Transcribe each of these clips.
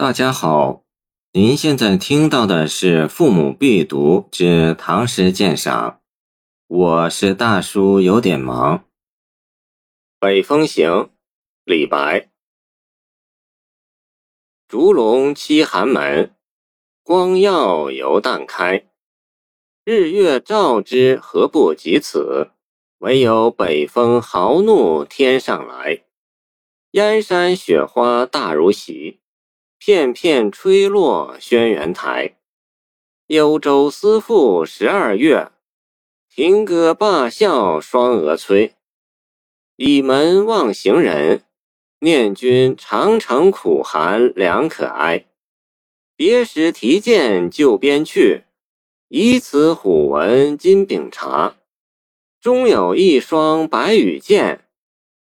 大家好，您现在听到的是《父母必读之唐诗鉴赏》，我是大叔，有点忙。《北风行》李白。烛龙栖寒门，光耀犹旦开。日月照之，何不及此？唯有北风豪怒天上来。燕山雪花大如席。片片吹落轩辕台，幽州思妇十二月，停歌罢笑双蛾催。倚门望行人，念君长城苦寒良可哀。别时提剑就边去，以此虎纹金柄茶。终有一双白羽箭，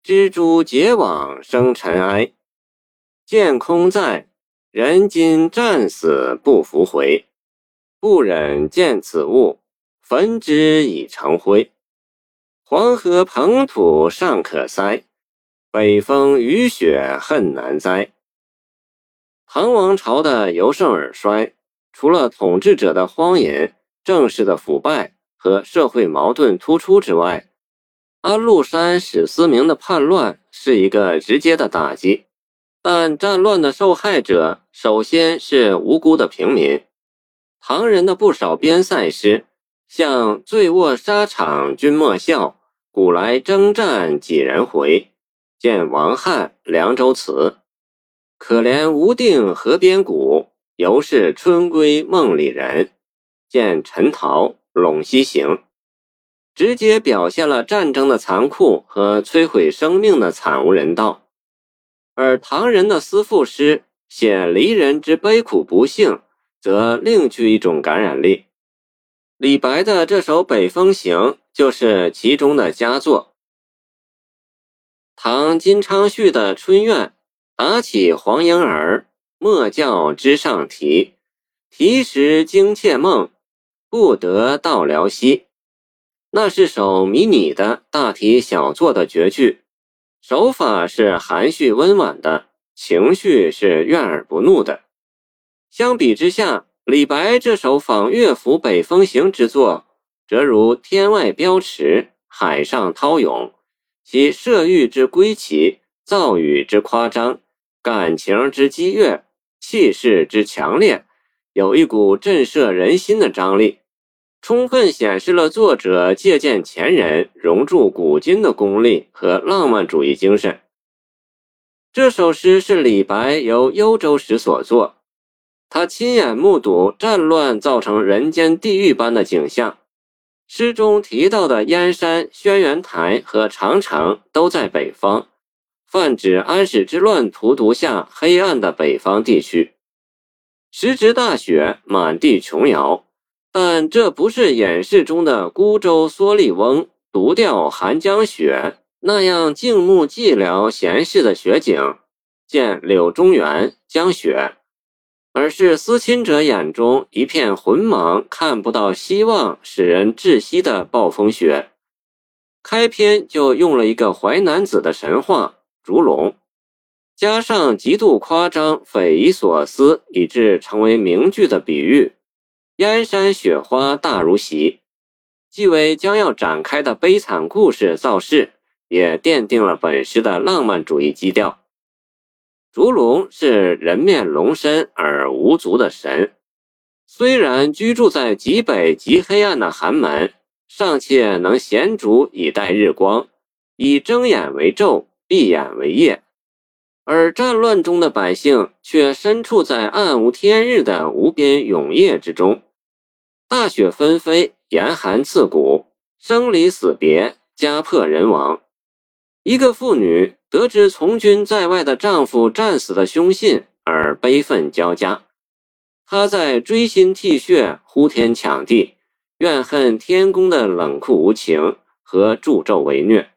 蜘蛛结网生尘埃。剑空在。人今战死不复回，不忍见此物，焚之已成灰。黄河捧土尚可塞，北风雨雪恨难哉。唐王朝的由盛而衰，除了统治者的荒淫、政事的腐败和社会矛盾突出之外，安禄山史思明的叛乱是一个直接的打击。但战乱的受害者首先是无辜的平民。唐人的不少边塞诗，像“醉卧沙场君莫笑，古来征战几人回”，见王翰《凉州词》；“可怜无定河边骨，犹是春归梦里人”，见陈陶《陇西行》，直接表现了战争的残酷和摧毁生命的惨无人道。而唐人的思妇诗写离人之悲苦不幸，则另具一种感染力。李白的这首《北风行》就是其中的佳作。唐金昌绪的《春怨》：“打起黄莺儿，莫教枝上啼。啼时惊妾梦，不得到辽西。”那是首迷你的大题小作的绝句。手法是含蓄温婉的，情绪是悦耳不怒的。相比之下，李白这首仿乐府《北风行》之作，则如天外飙驰，海上涛涌，其射御之归奇，造语之夸张，感情之激越，气势之强烈，有一股震慑人心的张力。充分显示了作者借鉴前人、融铸古今的功力和浪漫主义精神。这首诗是李白由幽州时所作，他亲眼目睹战乱造成人间地狱般的景象。诗中提到的燕山、轩辕台和长城都在北方，泛指安史之乱荼毒下黑暗的北方地区。时值大雪，满地琼瑶。但这不是演示中的孤舟蓑笠翁独钓寒江雪那样静穆寂寥闲适的雪景，见柳宗元《江雪》，而是思亲者眼中一片浑茫，看不到希望，使人窒息的暴风雪。开篇就用了一个淮南子的神话——烛龙，加上极度夸张、匪夷所思，以致成为名句的比喻。燕山雪花大如席，既为将要展开的悲惨故事造势，也奠定了本诗的浪漫主义基调。烛龙是人面龙身而无足的神，虽然居住在极北极黑暗的寒门，尚且能衔烛以待日光，以睁眼为昼，闭眼为夜，而战乱中的百姓却身处在暗无天日的无边永夜之中。大雪纷飞，严寒刺骨，生离死别，家破人亡。一个妇女得知从军在外的丈夫战死的凶信，而悲愤交加。她在锥心泣血、呼天抢地，怨恨天公的冷酷无情和助纣为虐，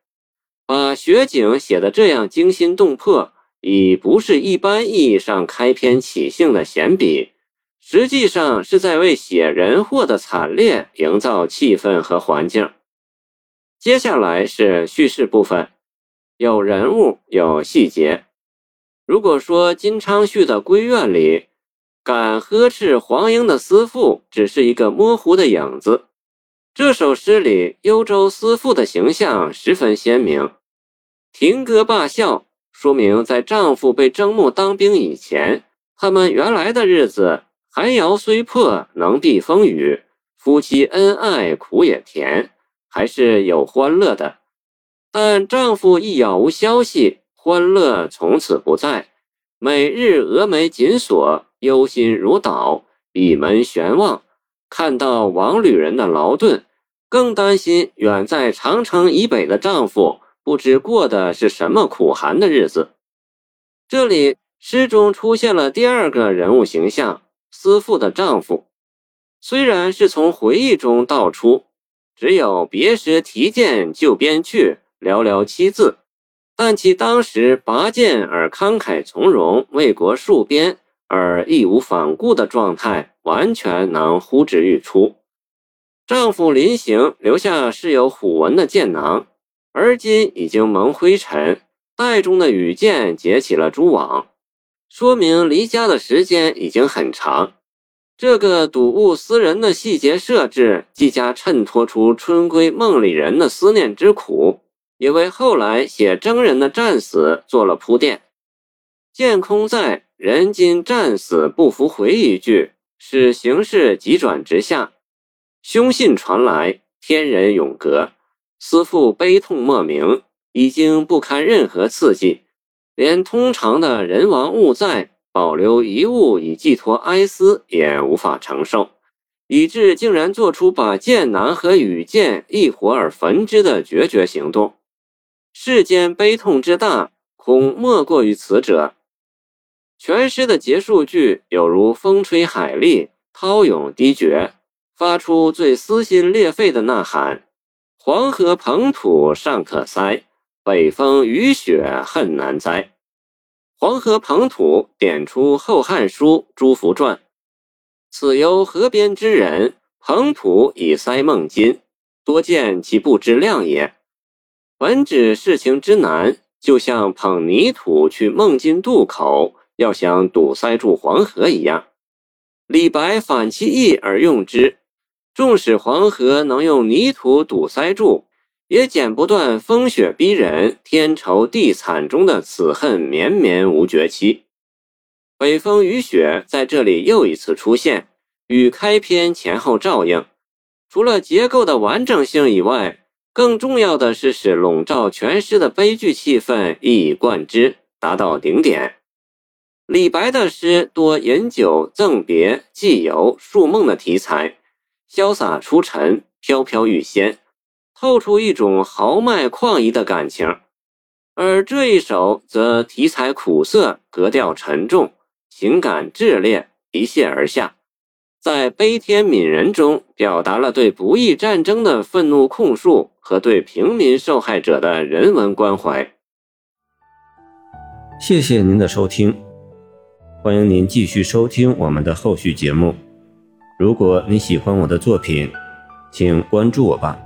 把雪景写得这样惊心动魄，已不是一般意义上开篇起兴的闲笔。实际上是在为写人祸的惨烈营造气氛和环境。接下来是叙事部分，有人物，有细节。如果说金昌绪的闺院里敢呵斥黄英的思妇只是一个模糊的影子，这首诗里幽州思妇的形象十分鲜明。停歌罢笑，说明在丈夫被征募当兵以前，他们原来的日子寒窑虽破，能避风雨，夫妻恩爱苦也甜，还是有欢乐的。但丈夫一杳无消息，欢乐从此不在，每日峨眉紧锁。忧心如岛，闭门悬望，看到王旅人的劳顿，更担心远在长城以北的丈夫不知过的是什么苦寒的日子。这里诗中出现了第二个人物形象——思妇的丈夫，虽然是从回忆中道出，只有“别时提剑就边去”寥寥七字，但其当时拔剑而慷慨从容，为国戍边。而义无反顾的状态完全能呼之欲出。丈夫临行留下饰有虎纹的剑囊，而今已经蒙灰尘，袋中的羽箭结起了蛛网，说明离家的时间已经很长。这个睹物思人的细节设置，既加衬托出春闺梦里人的思念之苦，也为后来写征人的战死做了铺垫。剑空在。人今战死不复回一句，使形势急转直下。凶信传来，天人永隔，思妇悲痛莫名，已经不堪任何刺激，连通常的人亡物在，保留遗物以寄托哀思也无法承受，以致竟然做出把剑南和羽箭一火而焚之的决绝行动。世间悲痛之大，恐莫过于此者。全诗的结束句有如风吹海力，涛涌低绝，发出最撕心裂肺的呐喊：“黄河捧土尚可塞，北风雨雪恨难栽。”黄河捧土点出《后汉书·朱福传》：“此由河边之人捧土以塞孟津，多见其不知量也。”本指事情之难，就像捧泥土去孟津渡口。要想堵塞住黄河一样，李白反其意而用之。纵使黄河能用泥土堵塞住，也剪不断风雪逼人、天愁地惨中的此恨绵绵无绝期。北风雨雪在这里又一次出现，与开篇前后照应。除了结构的完整性以外，更重要的是使笼罩全诗的悲剧气氛一以贯之，达到顶点。李白的诗多饮酒、赠别、寄游、述梦的题材，潇洒出尘，飘飘欲仙，透出一种豪迈旷逸的感情；而这一首则题材苦涩，格调沉重，情感炽烈，一泻而下，在悲天悯人中表达了对不义战争的愤怒控诉和对平民受害者的人文关怀。谢谢您的收听。欢迎您继续收听我们的后续节目。如果你喜欢我的作品，请关注我吧。